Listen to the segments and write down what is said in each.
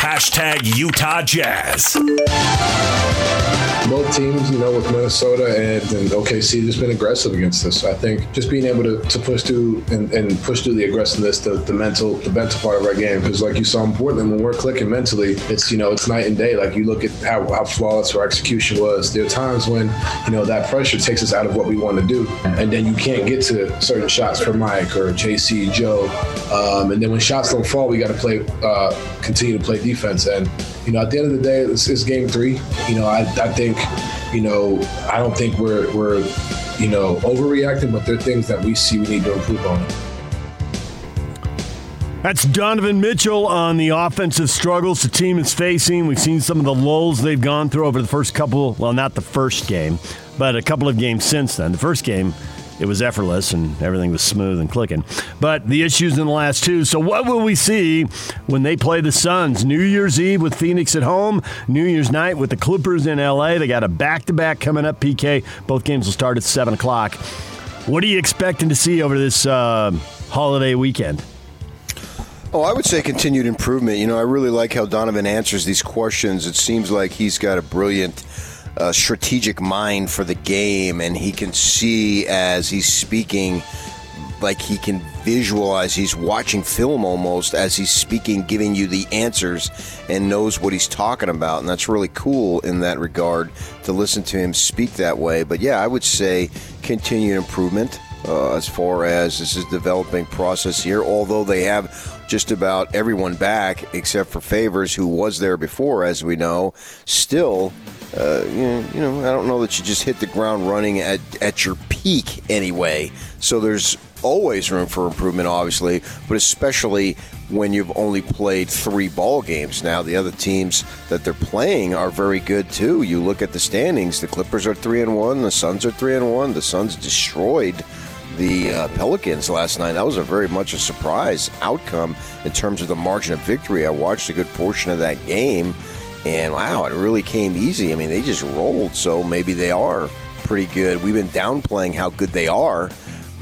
Hashtag Utah Jazz. Both teams, you know, with Minnesota and, and OKC, just been aggressive against us. I think just being able to, to push through and, and push through the aggressiveness, the, the mental, the mental part of our game. Because like you saw in Portland, when we're clicking mentally, it's you know it's night and day. Like you look at how, how flawless our execution was. There are times when you know that pressure takes us out of what we want to do, and then you can't get to certain shots for Mike or JC, Joe, um, and then when shots don't fall, we got to play, uh, continue to play defense. And you know, at the end of the day, this is game three. You know, I, I think, you know, I don't think we're we're you know overreacting, but there are things that we see we need to improve on. That's Donovan Mitchell on the offensive struggles the team is facing. We've seen some of the lulls they've gone through over the first couple, well, not the first game, but a couple of games since then. The first game, it was effortless and everything was smooth and clicking. But the issues in the last two. So, what will we see when they play the Suns? New Year's Eve with Phoenix at home, New Year's night with the Clippers in LA. They got a back to back coming up, PK. Both games will start at 7 o'clock. What are you expecting to see over this uh, holiday weekend? Oh, I would say continued improvement. You know, I really like how Donovan answers these questions. It seems like he's got a brilliant uh, strategic mind for the game, and he can see as he's speaking, like he can visualize. He's watching film almost as he's speaking, giving you the answers, and knows what he's talking about. And that's really cool in that regard to listen to him speak that way. But yeah, I would say continued improvement. Uh, as far as this is developing process here, although they have just about everyone back except for Favors, who was there before, as we know. Still, uh, you, know, you know, I don't know that you just hit the ground running at, at your peak anyway. So there's always room for improvement, obviously, but especially when you've only played three ball games. Now the other teams that they're playing are very good too. You look at the standings; the Clippers are three and one, the Suns are three and one. The Suns destroyed the uh, Pelicans last night. That was a very much a surprise outcome in terms of the margin of victory. I watched a good portion of that game, and wow, it really came easy. I mean, they just rolled, so maybe they are pretty good. We've been downplaying how good they are.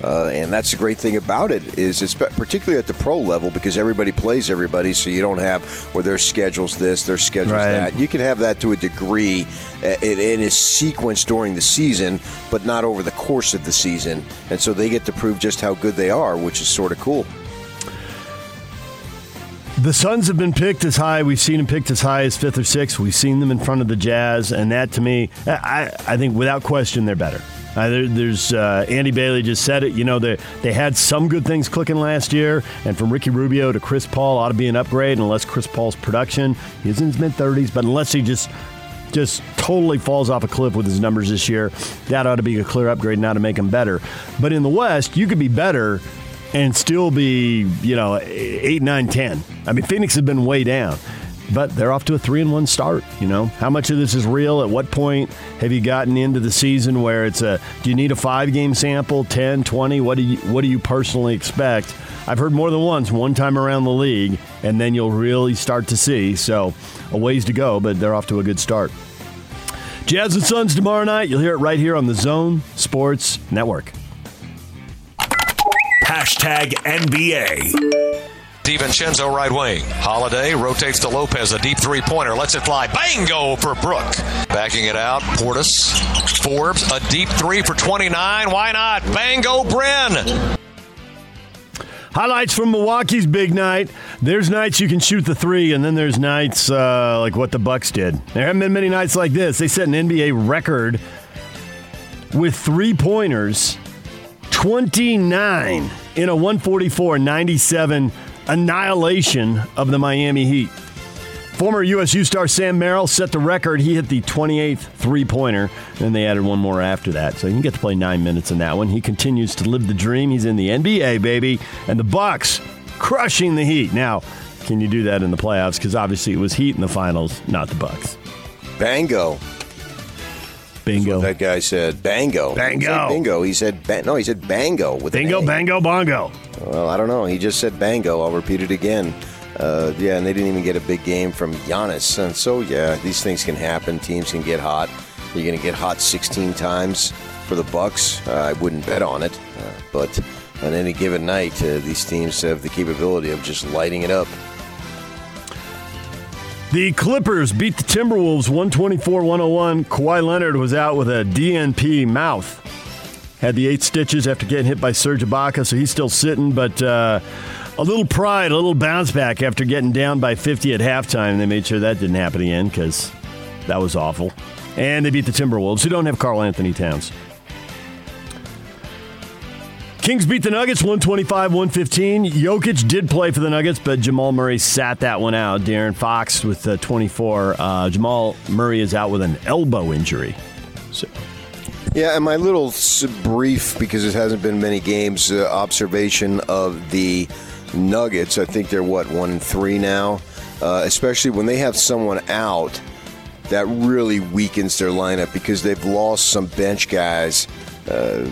Uh, and that's the great thing about it is it's particularly at the pro level because everybody plays everybody, so you don't have where their schedules this, their schedules Right. that. You can have that to a degree uh, in, in a sequence during the season, but not over the course of the season. And so they get to prove just how good they are, which is sort of cool. The Suns have been picked as high. We've seen them picked as high as fifth or sixth. We've seen them in front of the Jazz, and that to me, I, I think without question they're better. Uh, there, there's uh, Andy Bailey just said it. You know they they had some good things clicking last year, and from Ricky Rubio to Chris Paul ought to be an upgrade. Unless Chris Paul's production, he's in his mid 30s, but unless he just just totally falls off a cliff with his numbers this year, that ought to be a clear upgrade, now to make him better. But in the West, you could be better and still be, you know, eight, nine, ten. I mean, Phoenix has been way down, but they're off to a three and one start. You know, how much of this is real? At what point have you gotten into the season where it's a? Do you need a five game sample, 10, 20? What do you What do you personally expect? I've heard more than once, one time around the league, and then you'll really start to see. So, a ways to go, but they're off to a good start. Jazz and Suns tomorrow night. You'll hear it right here on the Zone Sports Network. Hashtag NBA. DiVincenzo right wing. Holiday rotates to Lopez, a deep three pointer, lets it fly. Bango for Brook. Backing it out, Portis. Forbes, a deep three for 29. Why not? Bango Bryn. Highlights from Milwaukee's big night. There's nights you can shoot the three, and then there's nights uh, like what the Bucks did. There haven't been many nights like this. They set an NBA record with three pointers, 29 in a 144-97 annihilation of the Miami Heat. Former USU star Sam Merrill set the record. He hit the 28th three pointer, and they added one more after that. So he can get to play nine minutes in that one. He continues to live the dream. He's in the NBA, baby. And the Bucks crushing the Heat. Now, can you do that in the playoffs? Because obviously it was Heat in the finals, not the Bucks. Bango. Bingo. That guy said bango. Bango. He bingo. He said ba- no. He said bango with Bingo, bango, bongo. Well, I don't know. He just said bango. I'll repeat it again. Uh, yeah, and they didn't even get a big game from Giannis. And so, yeah, these things can happen. Teams can get hot. You're going to get hot 16 times for the Bucks. Uh, I wouldn't bet on it, uh, but on any given night, uh, these teams have the capability of just lighting it up. The Clippers beat the Timberwolves 124 101. Kawhi Leonard was out with a DNP mouth. Had the eight stitches after getting hit by Serge Ibaka, so he's still sitting, but uh, a little pride, a little bounce back after getting down by 50 at halftime. They made sure that didn't happen again because that was awful. And they beat the Timberwolves, who don't have Karl-Anthony Towns. Kings beat the Nuggets 125 115. Jokic did play for the Nuggets, but Jamal Murray sat that one out. De'Aaron Fox with uh, 24. Uh, Jamal Murray is out with an elbow injury. So. Yeah, and my little brief, because it hasn't been many games, uh, observation of the Nuggets. I think they're, what, one and three now? Uh, especially when they have someone out, that really weakens their lineup because they've lost some bench guys. Uh,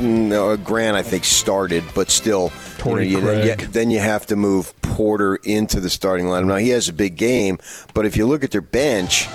no, Grant, I think, started, but still, you know, you, then you have to move Porter into the starting lineup. Now, he has a big game, but if you look at their bench,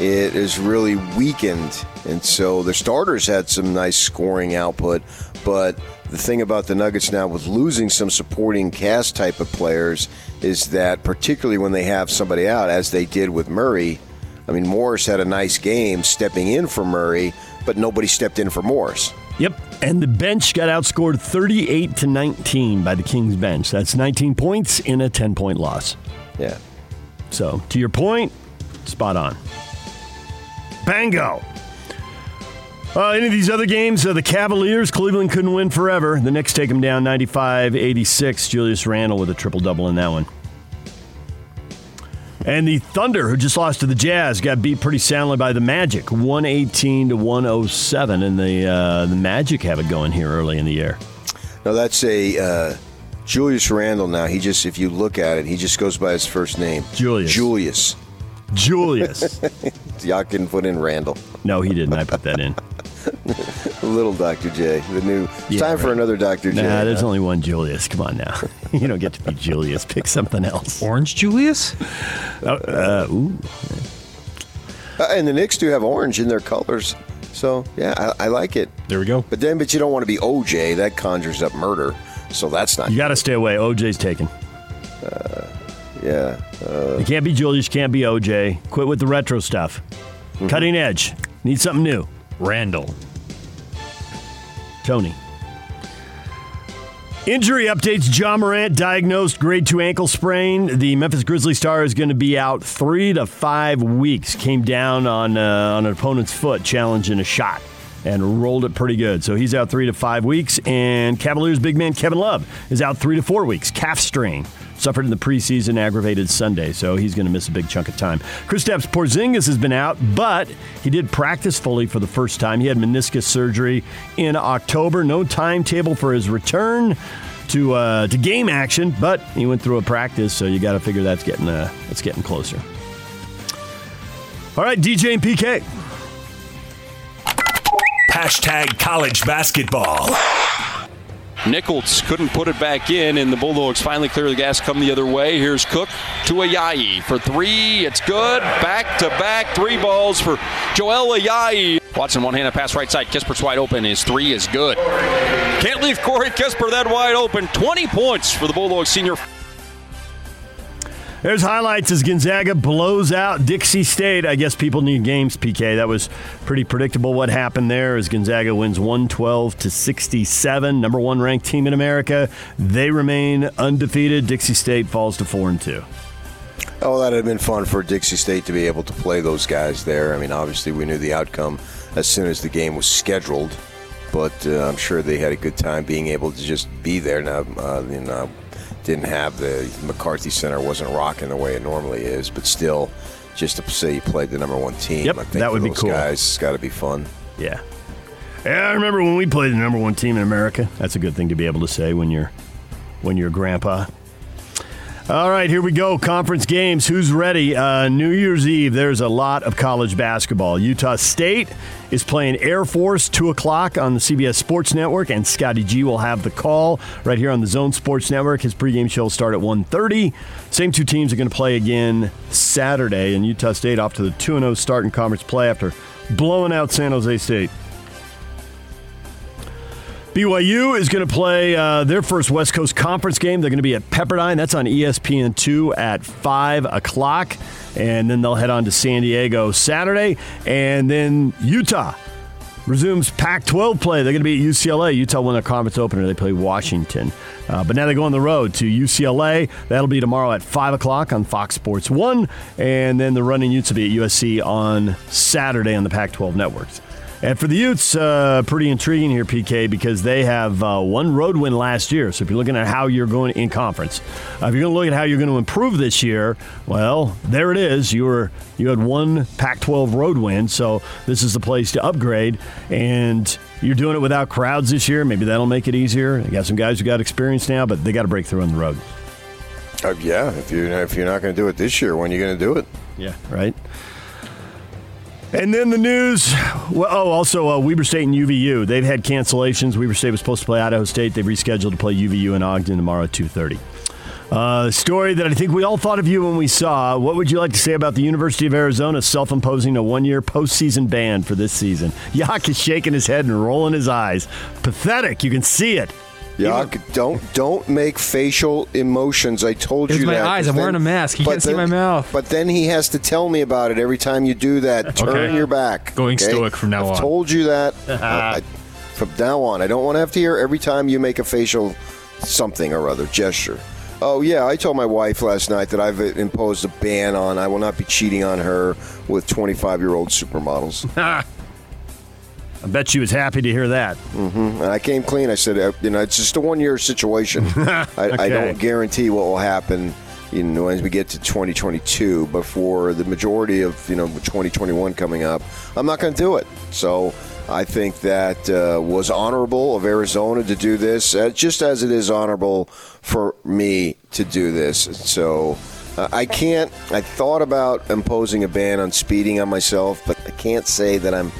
it is really weakened. And so their starters had some nice scoring output, but the thing about the Nuggets now with losing some supporting cast type of players is that, particularly when they have somebody out, as they did with Murray, I mean, Morris had a nice game stepping in for Murray, but nobody stepped in for Morris. Yep, and the bench got outscored 38 to 19 by the Kings bench. That's 19 points in a 10 point loss. Yeah. So, to your point, spot on. Bango. Uh, any of these other games, uh, the Cavaliers, Cleveland couldn't win forever. The Knicks take them down 95 86. Julius Randle with a triple double in that one. And the Thunder, who just lost to the Jazz, got beat pretty soundly by the Magic, 118 to 107. And the uh, the Magic have it going here early in the year. No, that's a uh, Julius Randle. Now he just, if you look at it, he just goes by his first name, Julius. Julius. Julius. Y'all can put in Randall. No, he didn't. I put that in. Little Dr. J. The new. It's Yeah, time for another Dr. J. Nah, there's only one Julius. Come on now. you don't get to be Julius. Pick something else. Orange Julius? Uh, ooh. Uh, and the Knicks do have orange in their colors. So, yeah, I, I like it. There we go. But then, but you don't want to be OJ. That conjures up murder. So that's not. You got to stay away. OJ's taken. Yeah. Uh, You can't be Julius. You can't be OJ. Quit with the retro stuff. Cutting edge. Need something new. Randall. Tony. Injury updates. Ja Morant diagnosed grade two ankle sprain. The Memphis Grizzlies star is going to be out three to five weeks. Came down on uh, on an opponent's foot, challenging a shot, and rolled it pretty good. So he's out three to five weeks. And Cavaliers big man Kevin Love is out three to four weeks. Calf strain. Suffered in the preseason, aggravated Sunday, so he's going to miss a big chunk of time. Kristaps Porzingis has been out, but he did practice fully for the first time. He had meniscus surgery in October. No timetable for his return to uh, to game action, but he went through a practice, so you got to figure that's getting uh, that's getting closer. All right, DJ and PK. Hashtag college basketball. Nichols couldn't put it back in, and the Bulldogs finally clear the gas, come the other way. Here's Cook to Ayayi for three. It's good. Back to back. Three balls for Joel Ayayi. Watson one handed pass right side. Kispert's wide open. His three is good. Can't leave Corey Kispert that wide open. 20 points for the Bulldogs senior. There's highlights as Gonzaga blows out Dixie State. I guess people need games, PK. That was pretty predictable what happened there as Gonzaga wins 112 to 67, number one ranked team in America. They remain undefeated. Dixie State falls to 4 and 2. Oh, that had been fun for Dixie State to be able to play those guys there. I mean, obviously, we knew the outcome as soon as the game was scheduled, but uh, I'm sure they had a good time being able to just be there. Now, uh, you know, didn't have the McCarthy Center wasn't rocking the way it normally is, but still, just to say you played the number one team, Yep, I think that would be cool. guys, it's got to be fun. Yeah. Yeah, I remember when we played the number one team in America. That's a good thing to be able to say when you're when you're grandpa. All right, here we go. Conference games. Who's ready? Uh, New Year's Eve, there's a lot of college basketball. Utah State is playing Air Force, 2 o'clock on the CBS Sports Network, and Scotty G will have the call right here on the Zone Sports Network. His pregame show will start at 1.30. Same two teams are going to play again Saturday, and Utah State off to the 2-0 start in conference play after blowing out San Jose State. BYU is going to play uh, their first West Coast Conference game. They're going to be at Pepperdine. That's on ESPN2 at 5 o'clock. And then they'll head on to San Diego Saturday. And then Utah resumes Pac 12 play. They're going to be at UCLA. Utah won their conference opener. They play Washington. Uh, but now they go on the road to UCLA. That'll be tomorrow at 5 o'clock on Fox Sports 1. And then the running Utes will be at USC on Saturday on the Pac 12 networks. And for the Utes, uh, pretty intriguing here, PK, because they have uh, one road win last year. So if you're looking at how you're going in conference, uh, if you're going to look at how you're going to improve this year, well, there it is. You were you had one Pac-12 road win, so this is the place to upgrade. And you're doing it without crowds this year. Maybe that'll make it easier. You got some guys who got experience now, but they got to break through on the road. Uh, yeah, if you if you're not going to do it this year, when are you going to do it? Yeah, right. And then the news. Well, oh, also uh, Weber State and UVU. They've had cancellations. Weber State was supposed to play Idaho State. They've rescheduled to play UVU in Ogden tomorrow at two thirty. Uh, story that I think we all thought of you when we saw. What would you like to say about the University of Arizona self-imposing a one-year postseason ban for this season? Yak is shaking his head and rolling his eyes. Pathetic. You can see it. Yeah, don't don't make facial emotions. I told It's you my that. eyes. I'm Then- wearing a mask. You but can't see then- my mouth. But then he has to tell me about it every time you do that. Turn Okay. your back. Going okay? stoic from now on. I've on. told you that. I- from now on, I don't want to have to hear every time you make a facial something or other gesture. Oh yeah, I told my wife last night that I've imposed a ban on. I will not be cheating on her with 25 year old supermodels. I bet she was happy to hear that. And I came clean. I said, uh, you know, it's just a one year situation. I, I don't guarantee what will happen. You know, as we get to 2022, but for the majority of you know 2021 coming up, I'm not going to do it. So I think that uh, was honorable of Arizona to do this, uh, just as it is honorable for me to do this. So uh, I can't. I thought about imposing a ban on speeding on myself, but I can't say that I'm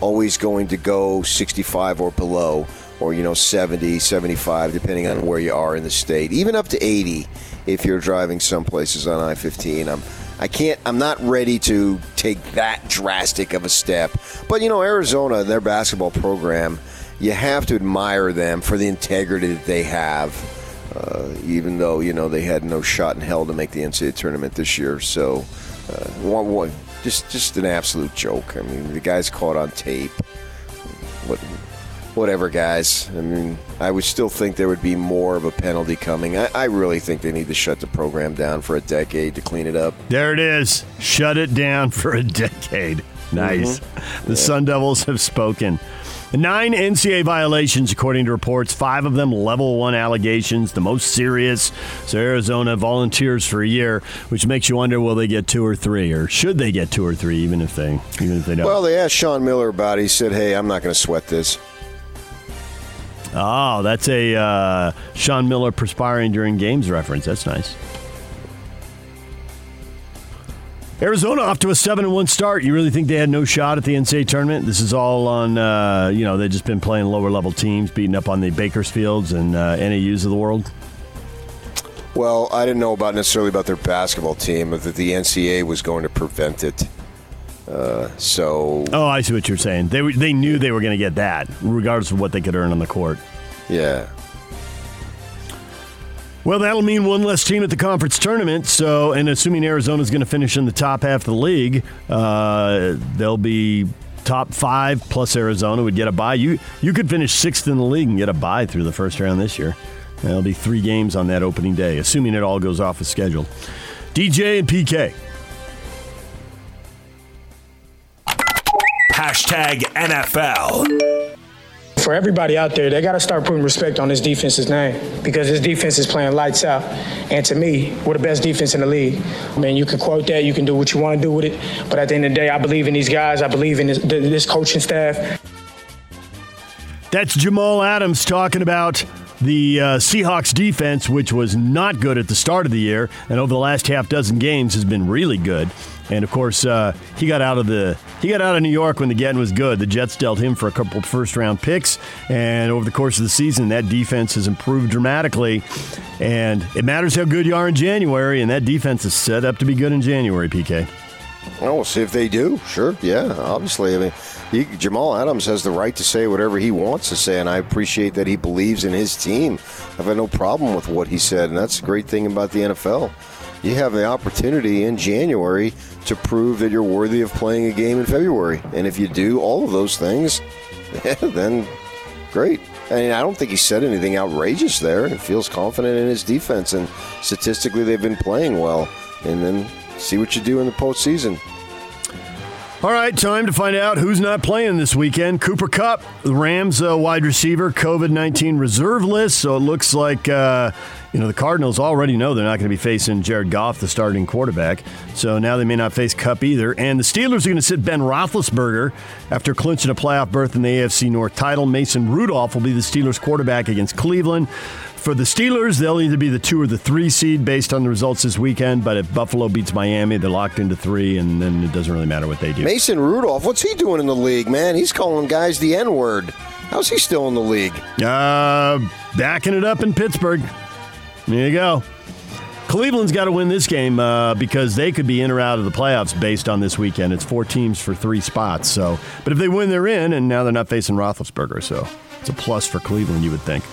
always going to go 65 or below or you know 70 75 depending on where you are in the state. Even up to 80 if you're driving some places on I-15 I'm I can't I'm not ready to take that drastic of a step. But you know Arizona their basketball program you have to admire them for the integrity that they have uh, even though you know they had no shot in hell to make the NCAA tournament this year. So, uh, one, one, just just an absolute joke. I mean, the guy's caught on tape. What, whatever, guys. I mean, I would still think there would be more of a penalty coming. I, I really think they need to shut the program down for a decade to clean it up. There it is. Shut it down for a decade. Nice. Mm-hmm. The Sun Devils have spoken. Nine NCAA violations, according to reports. Five of them level one allegations, the most serious. So Arizona volunteers for a year, which makes you wonder: will they get two or three, or should they get two or three, even if they, even if they don't? Well, they asked Sean Miller about it. He said, "Hey, I'm not going to sweat this." oh, that's a uh, Sean Miller perspiring during games reference. That's nice. Arizona off to a seven and one start. You really think they had no shot at the NCAA tournament? This is all on, uh, you know, they've just been playing lower level teams, beating up on the Bakersfields and uh, NAUs of the world. Well, I didn't know about necessarily about their basketball team, but that the NCAA was going to prevent it. Uh, so Oh, I see what you're saying. They they knew they were going to get that, regardless of what they could earn on the court. yeah, Well, that'll mean one less team at the conference tournament. So, and assuming Arizona's going to finish in the top half of the league, uh, they'll be top five plus Arizona would get a bye. You you could finish sixth in the league and get a bye through the first round this year. There'll be three games on that opening day, assuming it all goes off as scheduled. DJ and PK. Hashtag NFL. For everybody out there, they got to start putting respect on this defense's name because this defense is playing lights out. And to me, we're the best defense in the league. I mean, you can quote that, you can do what you want to do with it, but at the end of the day, I believe in these guys. I believe in this, this coaching staff. That's Jamal Adams talking about The uh, Seahawks defense, which was not good at the start of the year, and over the last half dozen games has been really good. And of course, uh, he got out of the he got out of New York when the getting was good. The Jets dealt him for a couple first round picks, and over the course of the season, that defense has improved dramatically. And it matters how good you are in January, and that defense is set up to be good in January. PK. Well, we'll see if they do. Sure, yeah. Obviously, I mean, he, Jamal Adams has the right to say whatever he wants to say, and I appreciate that he believes in his team. I've had no problem with what he said, and that's a great thing about the NFL. You have the opportunity in January to prove that you're worthy of playing a game in February, and if you do all of those things, then great. I mean, I don't think he said anything outrageous there. He feels confident in his defense, and statistically, they've been playing well. And then see what you do in the postseason. All right, time to find out who's not playing this weekend. Cooper Kupp, the Rams uh, wide receiver, COVID 19 reserve list. So it looks like, uh, you know, the Cardinals already know they're not going to be facing Jared Goff, the starting quarterback. So now they may not face Kupp either. And the Steelers are going to sit Ben Roethlisberger after clinching a playoff berth in the AFC North title. Mason Rudolph will be the Steelers quarterback against Cleveland. For the Steelers, they'll either be the two or the three seed based on the results this weekend. But if Buffalo beats Miami, they're locked into three, and then it doesn't really matter what they do. Mason Rudolph, what's he doing in the league, man? He's calling guys the N word. How's he still in the league? Uh, backing it up in Pittsburgh. There you go. Cleveland's got to win this game uh, because they could be in or out of the playoffs based on this weekend. It's four teams for three spots. So, but if they win, they're in, and now they're not facing Roethlisberger. So it's a plus for Cleveland, you would think.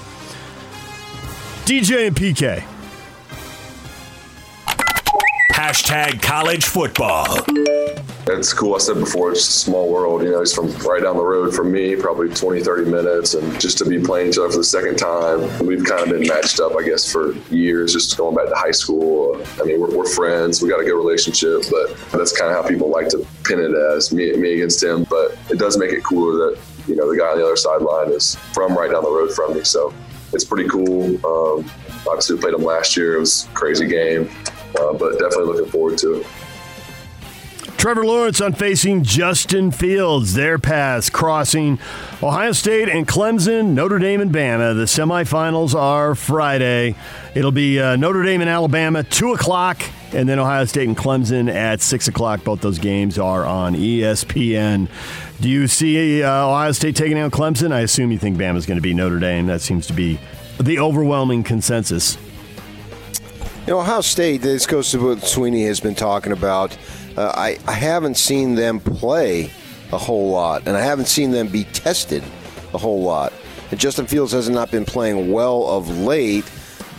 DJ and PK. Hashtag college football. It's cool. I said before, it's a small world. You know, he's from right down the road from me, probably 20, 30 minutes. And just to be playing each other for the second time, we've kind of been matched up, I guess, for years, just going back to high school. I mean, we're, we're friends. We got a good relationship, but that's kind of how people like to pin it as me, me against him. But it does make it cooler that, you know, the guy on the other sideline is from right down the road from me. So it's pretty cool. Um, obviously, we played them last year. It was a crazy game, uh, but definitely looking forward to it. Trevor Lawrence on facing Justin Fields. Their paths crossing Ohio State and Clemson, Notre Dame and Bama. The semifinals are Friday. It'll be uh, Notre Dame and Alabama, 2 o'clock, and then Ohio State and Clemson at 6 o'clock. Both those games are on ESPN. Do you see uh, Ohio State taking out Clemson? I assume you think Bama's going to be Notre Dame. That seems to be the overwhelming consensus. You know, Ohio State, this goes to what Swinney has been talking about. Uh, I, I haven't seen them play a whole lot, and I haven't seen them be tested a whole lot. And Justin Fields has not been playing well of late,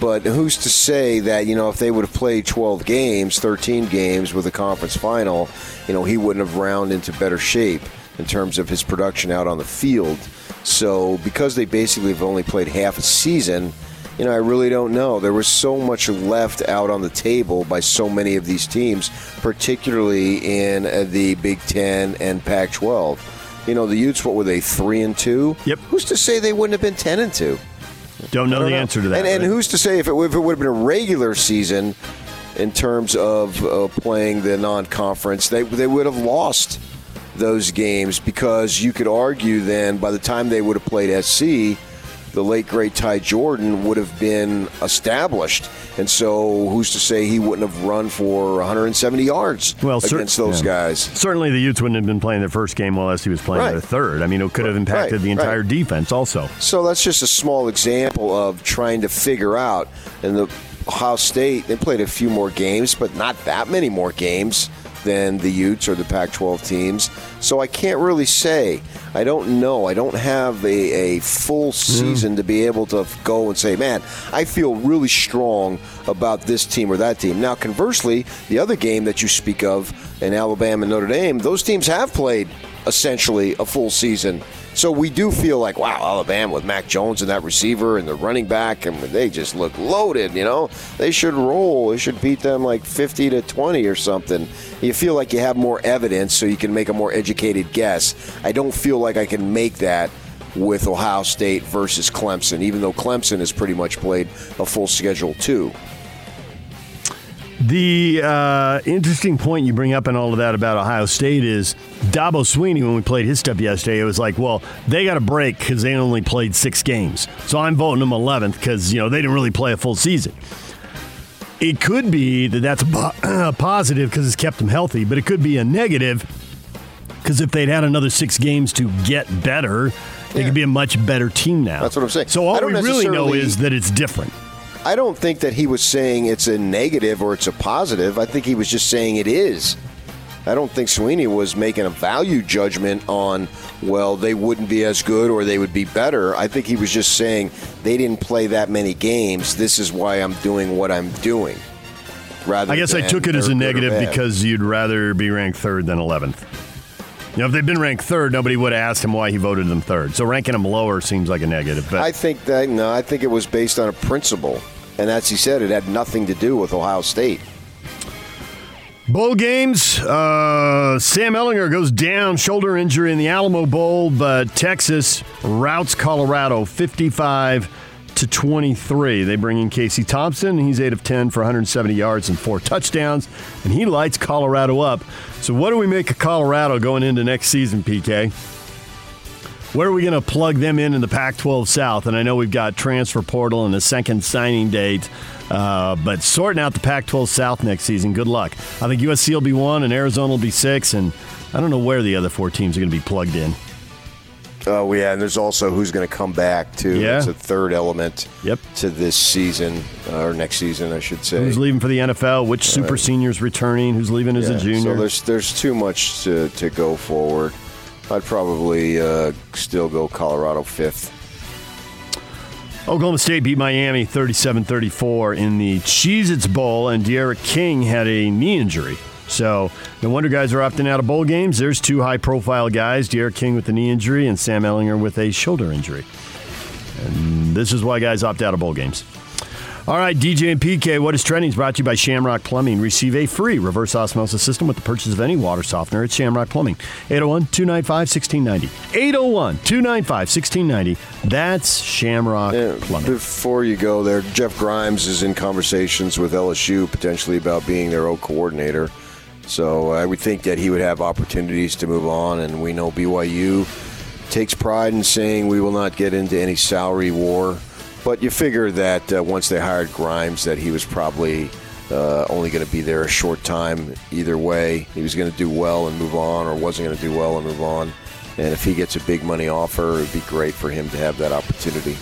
but who's to say that, you know, if they would have played 12 games, 13 games with a conference final, you know, he wouldn't have round into better shape in terms of his production out on the field. So because they basically have only played half a season, you know, I really don't know. There was so much left out on the table by so many of these teams, particularly in uh, the Big Ten and Pac-12. You know, the Utes, what were they, three and two? Yep. Who's to say they wouldn't have been ten and two? Don't know don't the know. answer to that. And, and right? who's to say if it, if it would have been a regular season in terms of uh, playing the non-conference, they they would have lost those games because you could argue then by the time they would have played SC, the late great Ty Jordan would have been established, and so who's to say he wouldn't have run for 170 yards well, cer- against those yeah. guys? Certainly, the Utes wouldn't have been playing their first game while SC was playing Right. their third. I mean, it could have impacted Right, the entire right. defense also. So that's just a small example of trying to figure out. And the Ohio State, they played a few more games, but not that many more games than the Utes or the Pac 12 teams. So I can't really say. I don't know. I don't have a, a full hmm. season to be able to go and say, man, I feel really strong about this team or that team. Now, conversely, the other game that you speak of in Alabama and Notre Dame, those teams have played essentially a full season. So we do feel like, wow, Alabama with Mac Jones and that receiver and the running back, and they just look loaded. You know, they should roll. They should beat them like fifty to twenty or something. You feel like you have more evidence, so you can make a more educated guess. I don't feel like I can make that with Ohio State versus Clemson, even though Clemson has pretty much played a full schedule too. The uh, interesting point you bring up in all of that about Ohio State is Dabo Swinney, when we played his stuff yesterday, it was like, well, they got a break because they only played six games. So I'm voting them 11th because, you know, they didn't really play a full season. It could be that that's a positive because it's kept them healthy, but it could be a negative because if they'd had another six games to get better, they Yeah. could be a much better team now. That's what I'm saying. So all we really know is that it's different. I don't think that he was saying it's a negative or it's a positive. I think he was just saying it is. I don't think Swinney was making a value judgment on, well, they wouldn't be as good or they would be better. I think he was just saying they didn't play that many games. This is why I'm doing what I'm doing. Rather I guess I took it as a they're good or negative because you'd rather be ranked third than 11th. You know, if they'd been ranked third, nobody would have asked him why he voted them third. So ranking them lower seems like a negative. But I think that no, I think it was based on a principle, and as he said, it had nothing to do with Ohio State. bowl games, uh, Sam Ehlinger goes down, shoulder injury in the Alamo Bowl, but Texas routs Colorado 55 to 23. They bring in Casey Thompson. He's 8 of 10 for 170 yards and four touchdowns, and he lights Colorado up. So, what do we make of Colorado going into next season, PK? Where are we going to plug them in in the Pac 12 South? And I know we've got transfer portal and a second signing date, uh, but sorting out the Pac 12 South next season, good luck. I think USC will be one and Arizona will be six, and I don't know where the other four teams are going to be plugged in. Oh yeah, and there's also who's going to come back too. Yeah. That's a third element Yep. to this season uh, or next season, I should say. Who's leaving for the NFL? Which super seniors returning? Who's leaving as Yeah, a junior? So there's there's too much to, to go forward. I'd probably uh, still go Colorado fifth. Oklahoma State beat Miami 37 34 in the Cheez Its Bowl, and D'Eriq King had a knee injury. So, no wonder guys are opting out of bowl games. There's two high profile guys D'Eriq King with a knee injury and Sam Ehlinger with a shoulder injury. And this is why guys opt out of bowl games. All right, DJ and PK, what is trending is brought to you by Shamrock Plumbing. Receive a free reverse osmosis system with the purchase of any water softener at Shamrock Plumbing. 801 295 1690. 801 295 1690. That's Shamrock Yeah, Plumbing. Before you go there, Jeff Grimes is in conversations with LSU potentially about being their O coordinator. So I would think that he would have opportunities to move on, and we know BYU takes pride in saying we will not get into any salary war. But you figure that uh, once they hired Grimes, that he was probably uh, only going to be there a short time. Either way, he was going to do well and move on, or wasn't going to do well and move on. And if he gets a big money offer, it would be great for him to have that opportunity.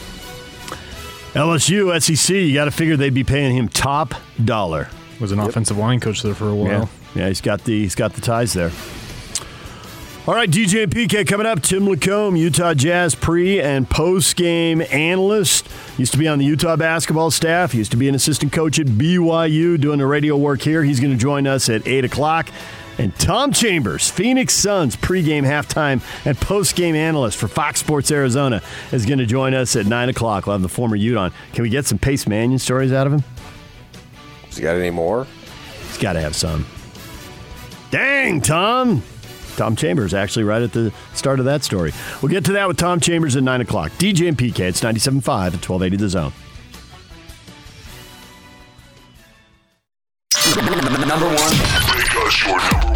LSU, SEC, you got to figure they'd be paying him top dollar. Was an offensive line coach there for a while. Yeah, yeah, he's got the he's got the ties there. All right, DJ and PK coming up. Tim LaComb, Utah Jazz pre and post game analyst. Used to be on the Utah basketball staff. Used to be an assistant coach at BYU, doing the radio work here. He's going to join us at eight o'clock. And Tom Chambers, Phoenix Suns pregame, halftime, and postgame analyst for Fox Sports Arizona, is going to join us at nine o'clock. We'll have the former Ute on. Can we get some Pace Mannion stories out of him? Has he got any more? He's got to have some. Dang, Tom. Tom Chambers, actually, right at the start of that story. We'll get to that with Tom Chambers at 9 o'clock. DJ and PK, it's 97.5 at 1280 The Zone. Number one. Make us your number one preset.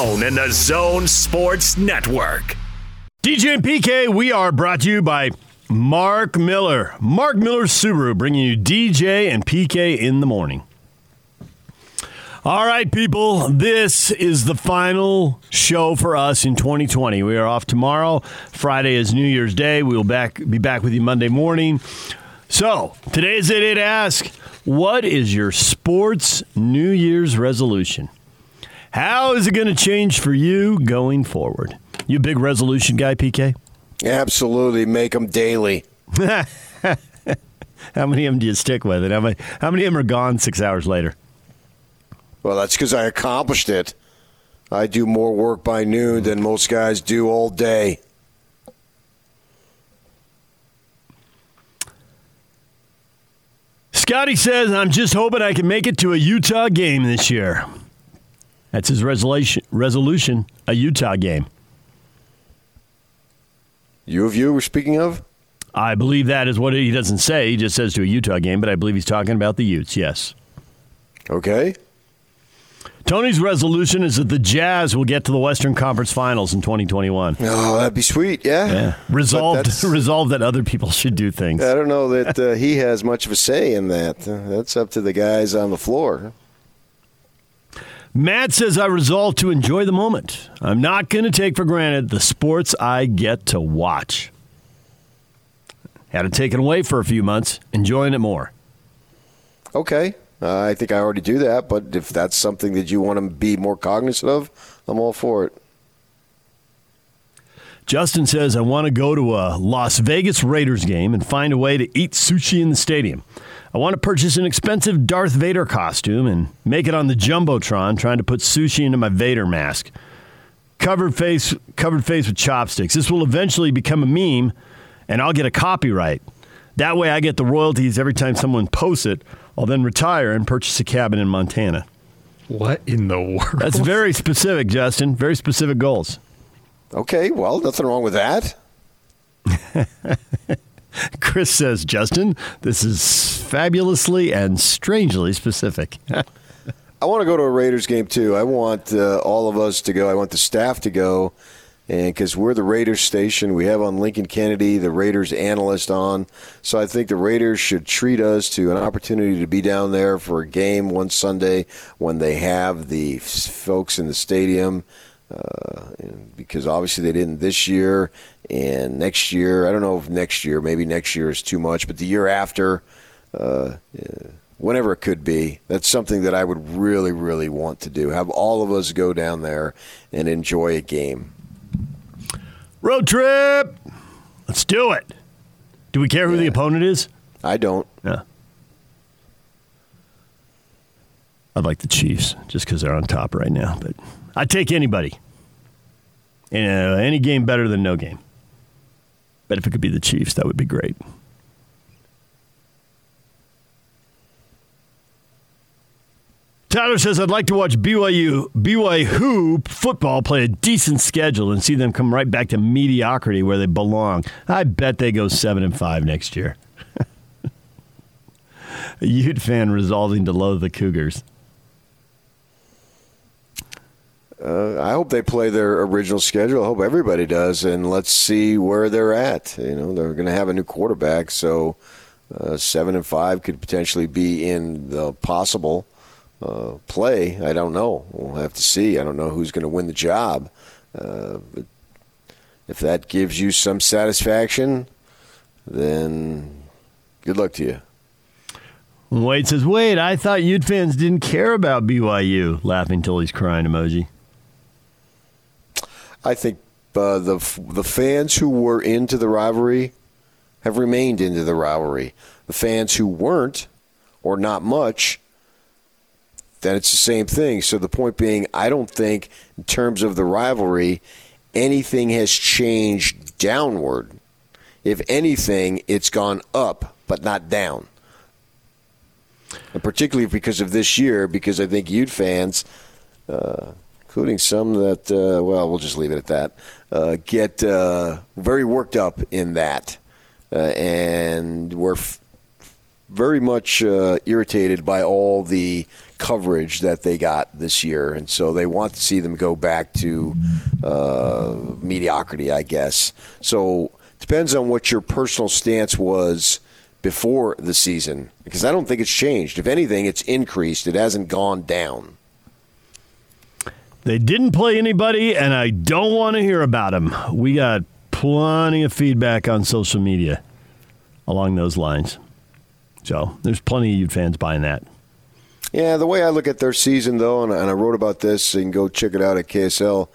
and the Zone Sports Network. DJ and PK, we are brought to you by Mark Miller. Mark Miller Subaru, bringing you DJ and PK in the morning. All right, people, this is the final show for us in 2020. We are off tomorrow. Friday is New Year's Day. We will back be back with you Monday morning. So, today's day to ask what is your sports New Year's resolution? How is it going to change for you going forward? You big resolution guy, PK? Absolutely, make them daily. How many of them do you stick with? And how many, how many of them are gone six hours later? Well, that's because I accomplished it. I do more work by noon than most guys do all day. Scotty says, I'm just hoping I can make it to a Utah game this year. That's his resolution, resolution a Utah game. U of U, we're speaking of? I believe that is what he doesn't say. He just says to a Utah game, but I believe he's talking about the Utes, yes. Okay. Tony's resolution is that the Jazz will get to the Western Conference Finals in 2021. Oh, that'd be sweet, yeah. Yeah. Resolved, resolved that other people should do things. I don't know that uh, he has much of a say in that. Uh, that's up to the guys on the floor. Matt says, I resolve to enjoy the moment. I'm not going to take for granted the sports I get to watch. Had it taken away for a few months, enjoying it more. Okay. Uh, I think I already do that, but if that's something that you want to be more cognizant of, I'm all for it. Justin says, I want to go to a Las Vegas Raiders game and find a way to eat sushi in the stadium. I want to purchase an expensive Darth Vader costume and make it on the Jumbotron, trying to put sushi into my Vader mask. Covered face, covered face with chopsticks. This will eventually become a meme, and I'll get a copyright. That way, I get the royalties every time someone posts it. I'll then retire and purchase a cabin in Montana. What in the world? That's very specific, Justin. Very specific goals. Okay, well, nothing wrong with that. Chris says, Justin, this is fabulously and strangely specific. I want to go to a Raiders game too. I want uh, all of us to go. I want the staff to go, and because we're the Raiders station, we have on Lincoln Kennedy, the Raiders analyst, on. So I think the Raiders should treat us to an opportunity to be down there for a game one Sunday when they have the folks in the stadium. Uh, because obviously they didn't this year and next year. I don't know if next year, maybe next year is too much, but the year after, uh, whenever it could be, that's something that I would really, really want to do. Have all of us go down there and enjoy a game. Road trip. Let's do it. Do we care who the opponent is? I don't. Yeah. I'd like the Chiefs just because they're on top right now, but I'd take anybody. Uh, any game better than no game. But if it could be the Chiefs, that would be great. Tyler says, I'd like to watch BYU, BYU football play a decent schedule and see them come right back to mediocrity where they belong. I bet they go 7 and 5 next year. a Ute fan resolving to loathe the Cougars. Uh, I hope they play their original schedule. I hope everybody does, and let's see where they're at. You know, they're going to have a new quarterback, so uh, seven and five could potentially be in the possible uh, play. I don't know. We'll have to see. I don't know who's going to win the job. Uh, if that gives you some satisfaction, then good luck to you. Wade says, "Wait, I thought Ute fans didn't care about BYU." Laughing till he's crying emoji. I think uh, the the fans who were into the rivalry have remained into the rivalry. The fans who weren't, or not much, then it's the same thing. So the point being, I don't think in terms of the rivalry, anything has changed downward. If anything, it's gone up, but not down. And particularly because of this year, because I think Ute fans. Uh, including some that, uh, well, we'll just leave it at that, uh, get uh, very worked up in that. Uh, and we're f- very much uh, irritated by all the coverage that they got this year. And so they want to see them go back to uh, mediocrity, I guess. So depends on what your personal stance was before the season, because I don't think it's changed. If anything, it's increased, it hasn't gone down. They didn't play anybody, and I don't want to hear about them. We got plenty of feedback on social media along those lines. So there's plenty of you fans buying that. Yeah, the way I look at their season, though, and, I wrote about this, can go check it out at KSL,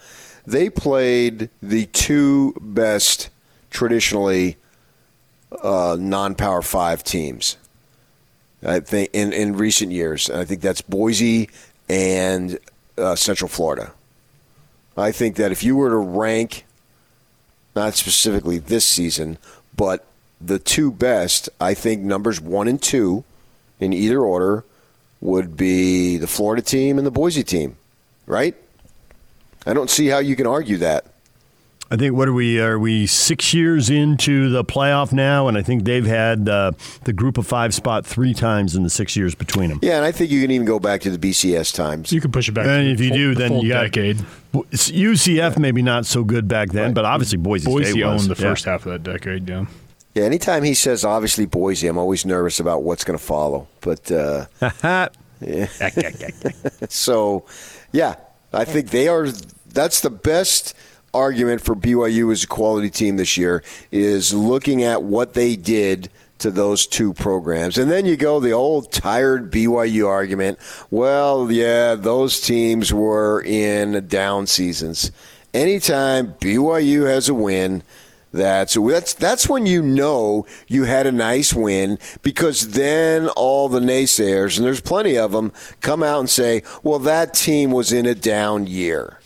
they played the two best traditionally uh, non-power five teams. I think in, in recent years, and I think that's Boise and uh, Central Florida. I think that if you were to rank, not specifically this season, but the two best, I think numbers one and two in either order would be the Florida team and the Boise team, right? I don't see how you can argue that. I think what are we? Are we six years into the playoff now? And I think they've had uh, the group of five spot three times in the six years between them. Yeah, and I think you can even go back to the BCS times. You can push it back. And to if the you full, do, the then full you got decade. UCF maybe not so good back then, but obviously Boise, Boise State was. owned the Yeah. first half of that decade. Yeah. Yeah, anytime he says obviously Boise, I'm always nervous about what's going to follow. But uh, yeah. so, yeah, I think they are. That's the best argument for BYU as a quality team this year is looking at what they did to those two programs. And then you go the old tired BYU argument. Well, yeah, those teams were in down seasons. Anytime BYU has a win, that's that's that's when you know you had a nice win because then all the naysayers and there's plenty of them come out and say, "Well, that team was in a down year."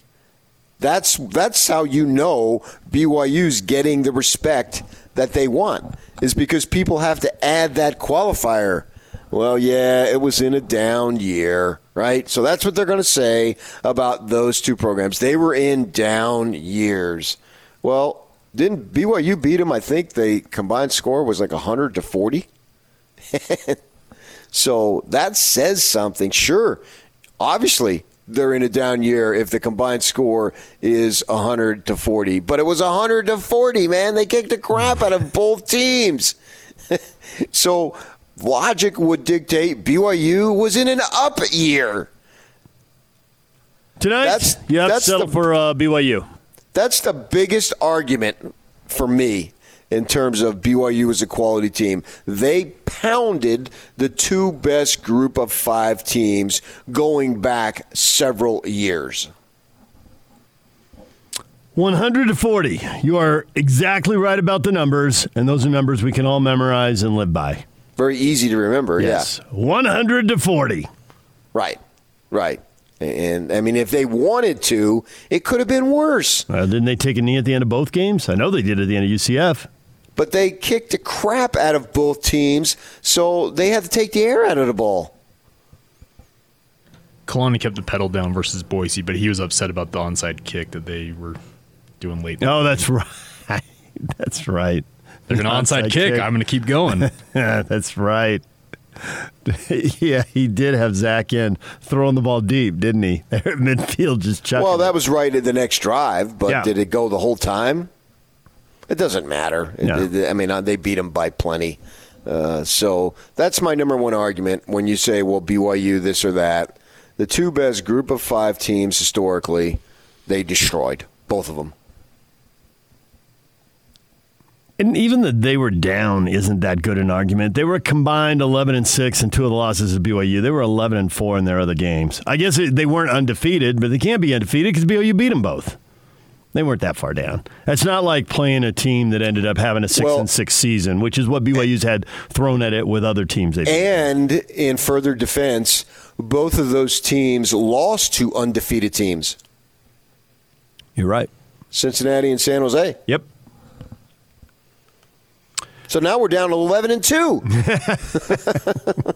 That's that's how you know BYU's getting the respect that they want is because people have to add that qualifier. Well, yeah, it was in a down year, right? So that's what they're going to say about those two programs. They were in down years. Well, didn't BYU beat them? I think the combined score was like 100 to 40. so that says something. Sure, obviously they're in a down year if the combined score is 100 to 40. But it was 100 to 40, man. They kicked the crap out of both teams. so logic would dictate BYU was in an up year. Tonight, That's- you have that's to settle the- for uh, BYU. That's the biggest argument for me in terms of BYU as a quality team. They pounded the two best group of five teams going back several years. 100 to 40. You are exactly right about the numbers, and those are numbers we can all memorize and live by. Very easy to remember, Yes. 100 to 40. Right, right. And I mean, if they wanted to, it could have been worse. Uh, didn't they take a knee at the end of both games? I know they did at the end of UCF. But they kicked the crap out of both teams, so they had to take the air out of the ball. Kalani kept the pedal down versus Boise, but he was upset about the onside kick that they were doing late. Oh, that's right. That's right. There's an onside kick. I'm going to keep going. that's right. yeah, he did have Zach in throwing the ball deep, didn't he? There at midfield, just chucking. Well, it. that was right in the next drive, but Yeah. did it go the whole time? It doesn't matter. It- No. it- I mean, uh, they beat them by plenty. Uh, so that's my number one argument when you say, well, BYU, this or that. The two best group of five teams historically, they destroyed, both of them. And even that they were down isn't that good an argument. They were combined 11 and 6 and two of the losses of BYU. They were 11 and 4 in their other games. I guess they weren't undefeated, but they can't be undefeated because BYU beat them both. They weren't that far down. It's not like playing a team that ended up having a 6 Well- and 6 season, which is what BYU's had thrown at it with other teams. And in further defense, both of those teams lost to undefeated teams You're right. Cincinnati and San Jose. Yep. So now we're down to 11 and 2.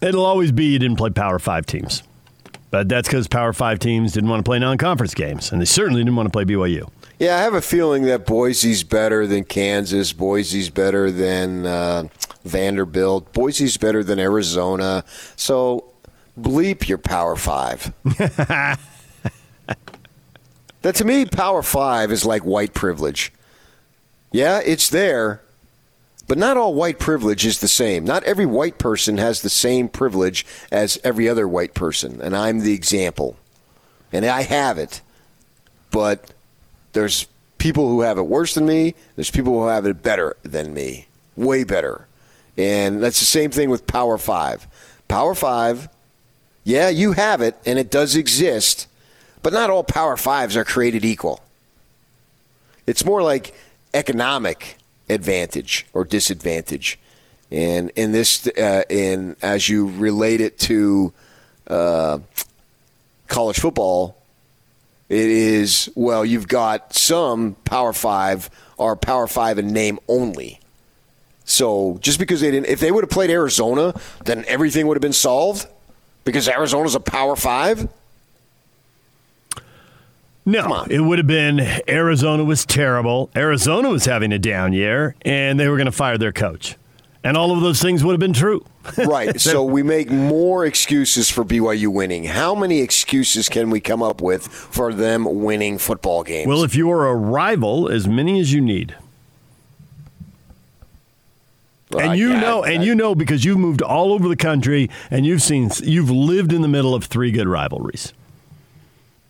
It'll always be you didn't play Power 5 teams. But that's because Power 5 teams didn't want to play non conference games, and they certainly didn't want to play BYU. Yeah, I have a feeling that Boise's better than Kansas. Boise's better than uh, Vanderbilt. Boise's better than Arizona. So bleep your Power Five. that to me, Power Five is like white privilege. Yeah, it's there, but not all white privilege is the same. Not every white person has the same privilege as every other white person, and I'm the example. And I have it. But there's people who have it worse than me. There's people who have it better than me, way better. And that's the same thing with Power Five. Power Five, yeah, you have it, and it does exist, but not all Power Fives are created equal. It's more like economic advantage or disadvantage. And in this, uh, in as you relate it to uh, college football, it is well, you've got some Power Five are Power Five in name only. So just because they didn't, if they would have played Arizona, then everything would have been solved because Arizona's a Power Five. No, it would have been Arizona was terrible. Arizona was having a down year, and they were going to fire their coach. And all of those things would have been true. right. So we make more excuses for BYU winning. How many excuses can we come up with for them winning football games? Well, if you're a rival, as many as you need. And you yeah, know, and you know because you've moved all over the country and you've seen, you've lived in the middle of three good rivalries.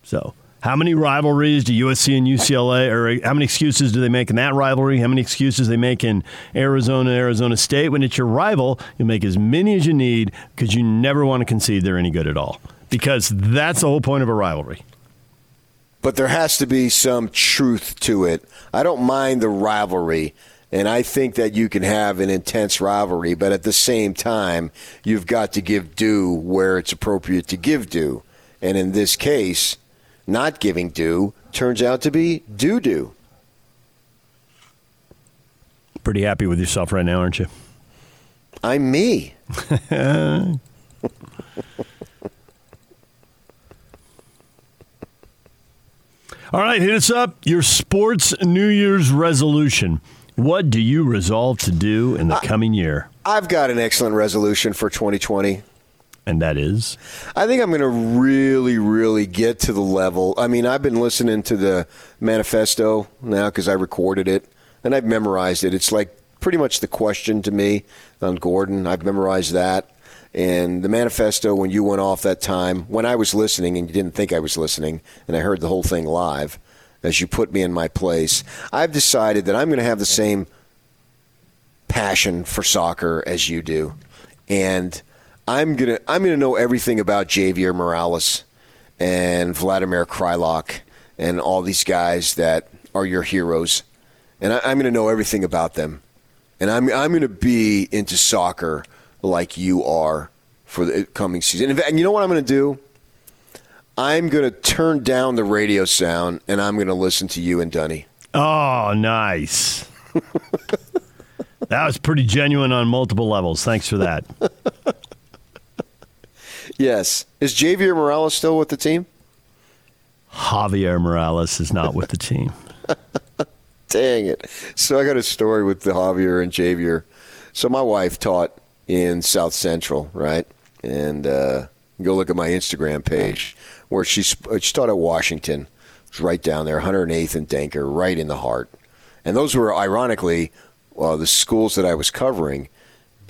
So, how many rivalries do USC and UCLA, or how many excuses do they make in that rivalry? How many excuses they make in Arizona, Arizona State? When it's your rival, you make as many as you need because you never want to concede they're any good at all. Because that's the whole point of a rivalry. but there has to be some truth to it. I don't mind the rivalry, and I think that you can have an intense rivalry, but at the same time, you've got to give due where it's appropriate to give due. And in this case, not giving due turns out to be due due. Pretty happy with yourself right now, aren't you? I'm me. All right, hit us up. Your sports New Year's resolution. What do you resolve to do in the coming year? I've got an excellent resolution for 2020. And that is? I think I'm going to really, really get to the level. I mean, I've been listening to the manifesto now because I recorded it and I've memorized it. It's like pretty much the question to me on Gordon. I've memorized that. And the manifesto, when you went off that time, when I was listening and you didn't think I was listening, and I heard the whole thing live as you put me in my place, I've decided that I'm going to have the same passion for soccer as you do. And I'm gonna I'm gonna know everything about Javier Morales and Vladimir Krylak and all these guys that are your heroes, and I, I'm gonna know everything about them, and I'm I'm gonna be into soccer like you are for the coming season. And you know what I'm gonna do? I'm gonna turn down the radio sound and I'm gonna listen to you and Dunny. Oh, nice. that was pretty genuine on multiple levels. Thanks for that. Yes. Is Javier Morales still with the team? Javier Morales is not with the team. Dang it. So I got a story with the Javier and Javier. So my wife taught in South Central, right? And uh, go look at my Instagram page where she, she taught at Washington. It's right down there, 108th and Denker, right in the heart. And those were, ironically, uh, the schools that I was covering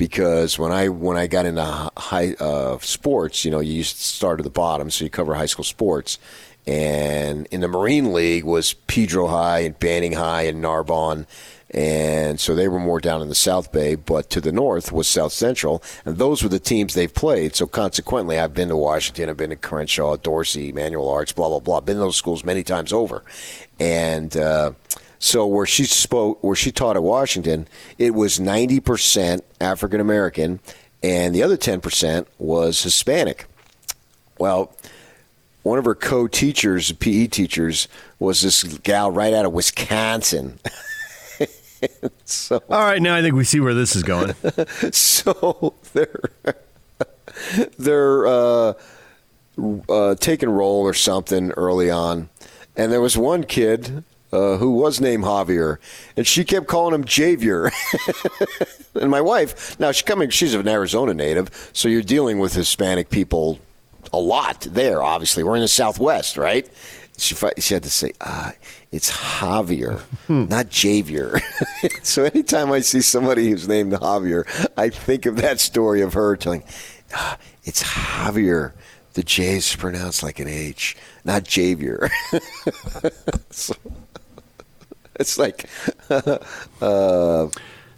because when I when I got into high uh, sports, you know, you used to start at the bottom, so you cover high school sports. And in the Marine League was Pedro High and Banning High and Narbonne, and so they were more down in the South Bay. But to the north was South Central, and those were the teams they've played. So consequently, I've been to Washington, I've been to Crenshaw, Dorsey, Manual Arts, blah blah blah. Been to those schools many times over, and. Uh, so where she spoke, where she taught at Washington, it was ninety percent African American, and the other ten percent was Hispanic. Well, one of her co-teachers, PE teachers, was this gal right out of Wisconsin. so, All right, now I think we see where this is going. so they're they're uh, uh, taking roll or something early on, and there was one kid uh, who was named Javier, and she kept calling him Javier. and my wife, now she's coming, she's an Arizona native, so you're dealing with Hispanic people a lot there. Obviously, we're in the Southwest, right? She she had to say, uh, "It's Javier, not Javier." so anytime I see somebody who's named Javier, I think of that story of her telling, ah, "It's Javier." The J is pronounced like an H, not Javier. so, it's like uh,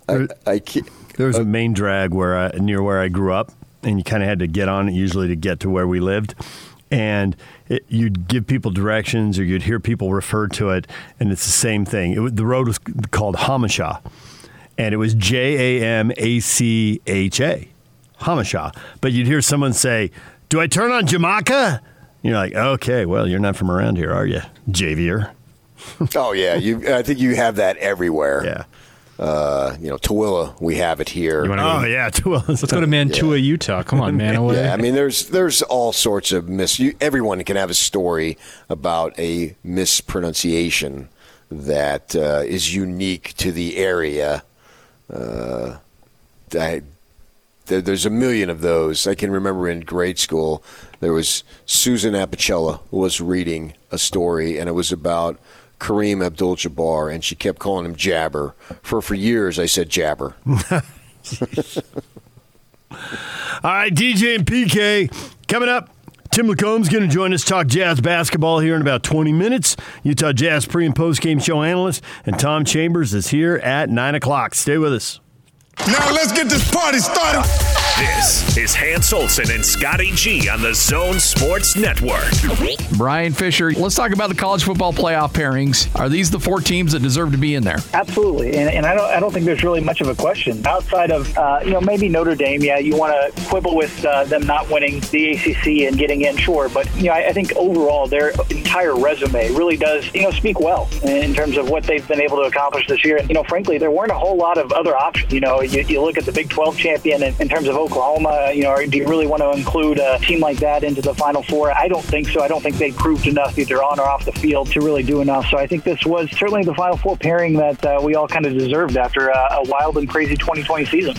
I, I can't, There was a main drag where I, near where I grew up, and you kind of had to get on it usually to get to where we lived. And it, you'd give people directions, or you'd hear people refer to it, and it's the same thing. It, the road was called Hamisha, and it was J A M A C H A, Hamasha. But you'd hear someone say, "Do I turn on Jamaica?" You're like, "Okay, well, you're not from around here, are you, Javier?" oh yeah, you. I think you have that everywhere. Yeah. Uh, you know, Tooele, we have it here. Oh yeah, Tooele. Let's go to Mantua, Utah. Come on, man. Yeah, I mean, there's there's all sorts of mis. You, everyone can have a story about a mispronunciation that uh, is unique to the area. Uh, I, there, there's a million of those. I can remember in grade school there was Susan Apicella was reading a story, and it was about Kareem Abdul-Jabbar, and she kept calling him Jabber. For for years, I said Jabber. All right, DJ and PK coming up. Tim LaComb's going to join us talk Jazz basketball here in about 20 minutes. Utah Jazz pre and post game show analyst, and Tom Chambers is here at 9 o'clock. Stay with us. Now let's get this party started. This is Hans Olsen and Scotty G on the Zone Sports Network. Brian Fisher, let's talk about the college football playoff pairings. Are these the four teams that deserve to be in there? Absolutely, and, and I don't I don't think there's really much of a question outside of uh, you know maybe Notre Dame. Yeah, you want to quibble with uh, them not winning the ACC and getting in, sure, but you know I, I think overall their entire resume really does you know speak well in terms of what they've been able to accomplish this year. And you know, frankly, there weren't a whole lot of other options. You know, you, you look at the Big 12 champion in, in terms of Oklahoma. You know, do you really want to include a team like that into the Final Four? I don't think so. I don't think they proved enough either on or off the field to really do enough. So I think this was certainly the Final Four pairing that uh, we all kind of deserved after uh, a wild and crazy 2020 season.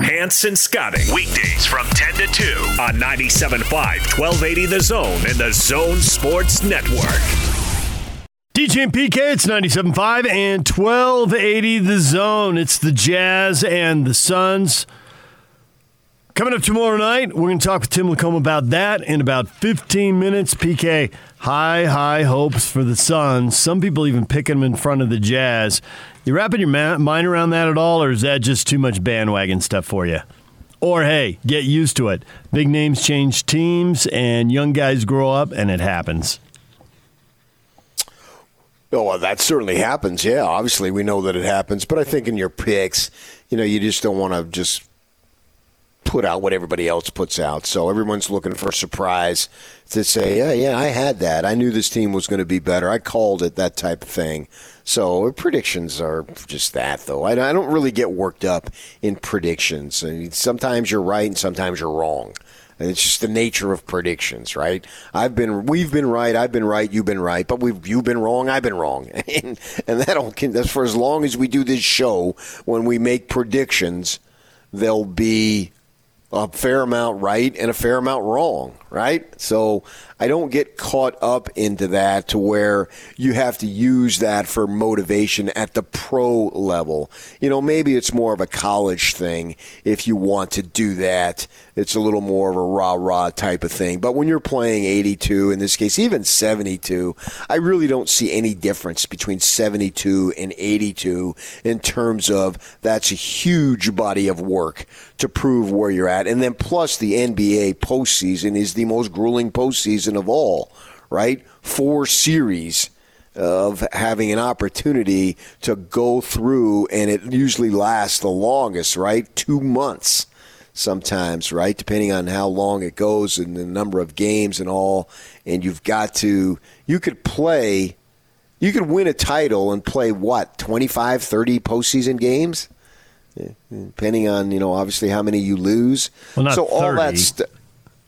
Hans and Scotty G. Weekdays from 10 to 2 on 97.5, 1280 The Zone and the Zone Sports Network. DJ and PK, it's 97.5 and 1280 The Zone. It's the Jazz and the Suns. Coming up tomorrow night, we're going to talk with Tim LaComb about that in about 15 minutes. PK, high, high hopes for the Suns. Some people even picking them in front of the Jazz. You wrapping your ma- mind around that at all, or is that just too much bandwagon stuff for you? Or hey, get used to it. Big names change teams, and young guys grow up, and it happens. Oh, well, that certainly happens. Yeah, obviously we know that it happens, but I think in your picks, you know, you just don't want to just put out what everybody else puts out. So everyone's looking for a surprise to say, yeah, yeah, I had that. I knew this team was going to be better. I called it that type of thing. So predictions are just that, though. I, I don't really get worked up in predictions. I mean, sometimes you're right and sometimes you're wrong. And it's just the nature of predictions, right? I've been, we've been right, I've been right, you've been right, but we've, you've been wrong, I've been wrong, and, and that'll, that's for as long as we do this show. When we make predictions, there'll be a fair amount right and a fair amount wrong, right? So I don't get caught up into that to where you have to use that for motivation at the pro level. You know, maybe it's more of a college thing if you want to do that. It's a little more of a rah rah type of thing. But when you're playing 82, in this case, even 72, I really don't see any difference between 72 and 82 in terms of that's a huge body of work to prove where you're at. And then plus the NBA postseason is the most grueling postseason of all, right? Four series of having an opportunity to go through, and it usually lasts the longest, right? Two months sometimes, right? Depending on how long it goes and the number of games and all. And you've got to, you could play, you could win a title and play what, 25, 30 postseason games? Eh, eh, depending on, you know, obviously how many you lose. Well, not so 30. all that stuff.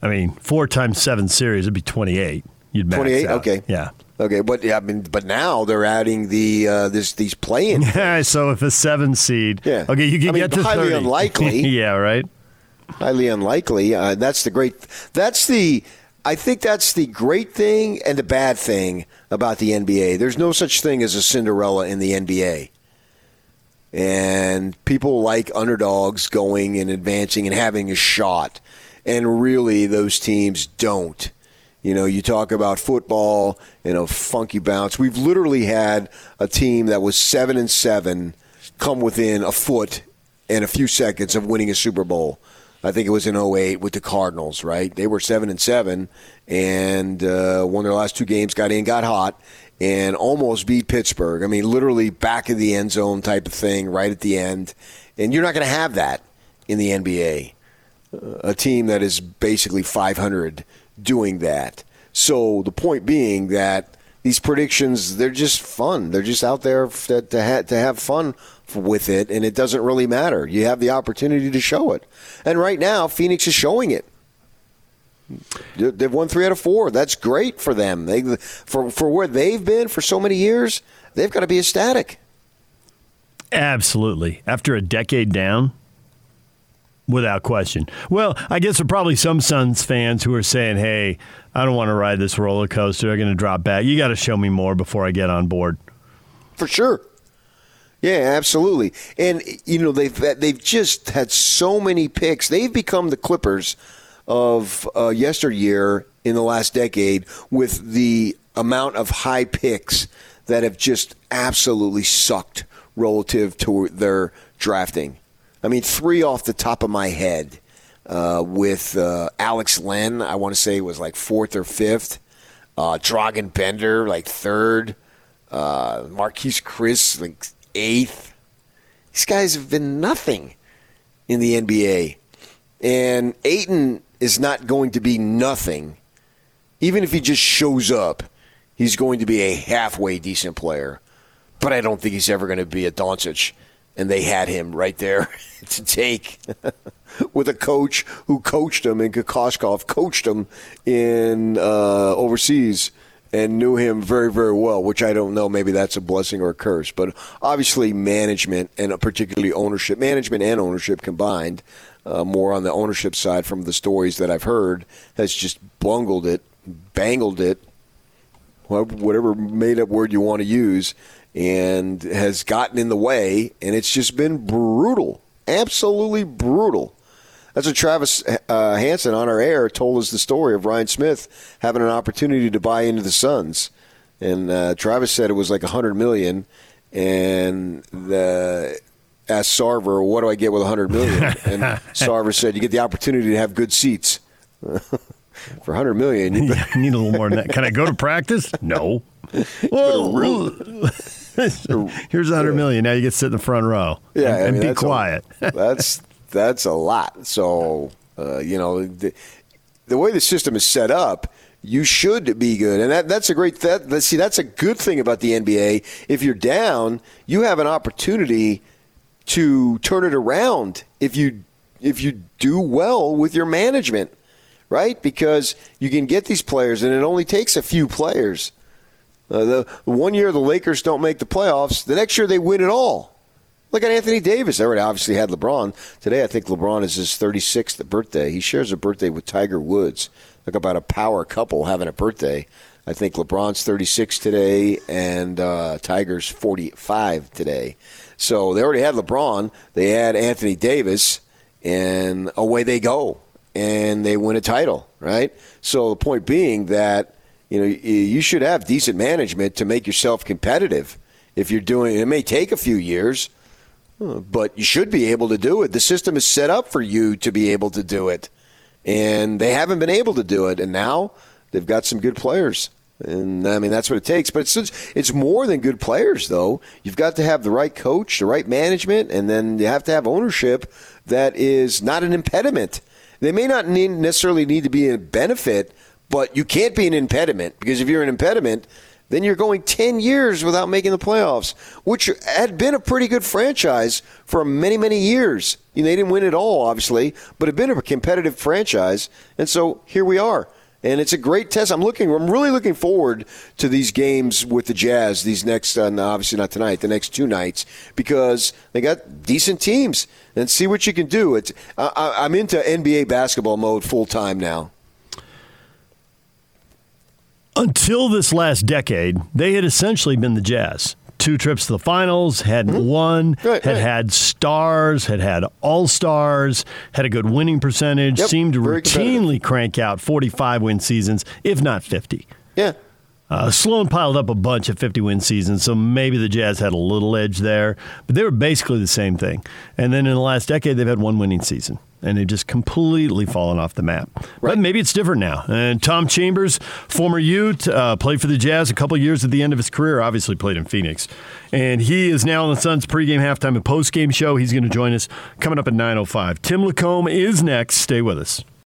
I mean, four times seven series would be 28. You'd max 28? Okay. Yeah. Okay, but yeah, I mean, but now they're adding the uh, this these playing. Yeah, so if a seven seed, Yeah. okay, you can I mean, get to highly 30. unlikely. yeah, right. highly unlikely. Uh, that's the great. That's the. I think that's the great thing and the bad thing about the NBA. There's no such thing as a Cinderella in the NBA. And people like underdogs going and advancing and having a shot. And really, those teams don't. You know, you talk about football, you know, funky bounce. We've literally had a team that was seven and seven come within a foot and a few seconds of winning a Super Bowl. I think it was in 08 with the Cardinals, right? They were seven and seven, and uh, won their last two games, got in, got hot, and almost beat Pittsburgh. I mean, literally back of the end zone type of thing right at the end. And you're not going to have that in the NBA. A team that is basically 500 doing that. So the point being that these predictions, they're just fun. They're just out there to, to, ha- to have fun with it, and it doesn't really matter. You have the opportunity to show it. And right now, Phoenix is showing it. They've won three out of four. That's great for them. They for for where they've been for so many years, they've got to be ecstatic. Absolutely. After a decade down, without question. Well, I guess there are probably some Suns fans who are saying, "Hey, I don't want to ride this roller coaster. They're going to drop back. You got to show me more before I get on board." For sure. Yeah, absolutely. And you know they've they've just had so many picks. They've become the Clippers of uh, yesteryear in the last decade with the amount of high picks that have just absolutely sucked relative to their drafting. I mean, three off the top of my head uh, with uh, Alex Len, I want to say was like fourth or fifth. Uh, Dragan Bender, like third. Uh, Marquese Chriss, like eighth. These guys have been nothing in the NBA. And Ayton is not going to be nothing. Even if he just shows up, he's going to be a halfway decent player. But I don't think he's ever going to be a Doncic. And they had him right there to take with a coach who coached him, and Kokoskov coached him in uh, overseas and knew him very, very well, which I don't know. Maybe that's a blessing or a curse. But obviously, management and particularly ownership, management and ownership combined, uh, more on the ownership side from the stories that I've heard, has just bungled it, bangled it, whatever made up word you want to use, and has gotten in the way. And it's just been brutal, absolutely brutal. That's what Travis uh, Hansen on our air told us the story of Ryan Smith having an opportunity to buy into the Suns, and uh, Travis said it was like a hundred million, and the asked Sarver, "What do I get with a hundred million? And Sarver said, "You get the opportunity to have good seats." For a hundred million, you yeah, need a little more than that. Can I go to practice? No. Whoa. Here's a hundred million. Now you get to sit in the front row. Yeah, and, I mean, be quiet. A, that's that's a lot. So uh, you know, the, the, way the system is set up, you should be good, and that, that's a great. That, see, that's a good thing about the NBA. If you're down, you have an opportunity to turn it around if you if you do well with your management, right? Because you can get these players, and it only takes a few players. Uh, the one year the Lakers don't make the playoffs, the next year they win it all. Look at Anthony Davis. They already obviously had LeBron. Today, I think LeBron is his 36th birthday. He shares a birthday with Tiger Woods. Look about a power couple having a birthday. I think LeBron's 36 today and uh, Tiger's 45 today. So they already had LeBron. They had Anthony Davis, and away they go, and they win a title, right? So the point being that you know you should have decent management to make yourself competitive. If you're doing, it may take a few years uh, but you should be able to do it. The system is set up for you to be able to do it, and they haven't been able to do it. And now they've got some good players, and I mean that's what it takes. But it's it's more than good players, though. You've got to have the right coach, the right management, and then you have to have ownership that is not an impediment. They may not need, necessarily need to be a benefit, but you can't be an impediment because if you're an impediment then you're going 10 years without making the playoffs, which had been a pretty good franchise for many, many years. You know, they didn't win it all, obviously, but had been a competitive franchise. And so here we are. And it's a great test. I'm looking. I'm really looking forward to these games with the Jazz. These next, uh, obviously not tonight, the next two nights, because they got decent teams. And see what you can do. It's. I, I'm into NBA basketball mode full time now until this last decade, they had essentially been the Jazz. Two trips to the finals, hadn't mm-hmm. won, right, had right. had stars, had had all stars, had a good winning percentage, yep, seemed to routinely crank out 45 win seasons, if not 50. Yeah. Uh, Sloan piled up a bunch of 50 win seasons, so maybe the Jazz had a little edge there, but they were basically the same thing. And then in the last decade, they've had one winning season and they've just completely fallen off the map. Right. But maybe it's different now. And Tom Chambers, former Ute, uh, played for the Jazz a couple years at the end of his career, obviously played in Phoenix. And he is now on the Suns pregame, halftime, and postgame show. He's going to join us coming up at 9.05. Tim LaComb is next. Stay with us.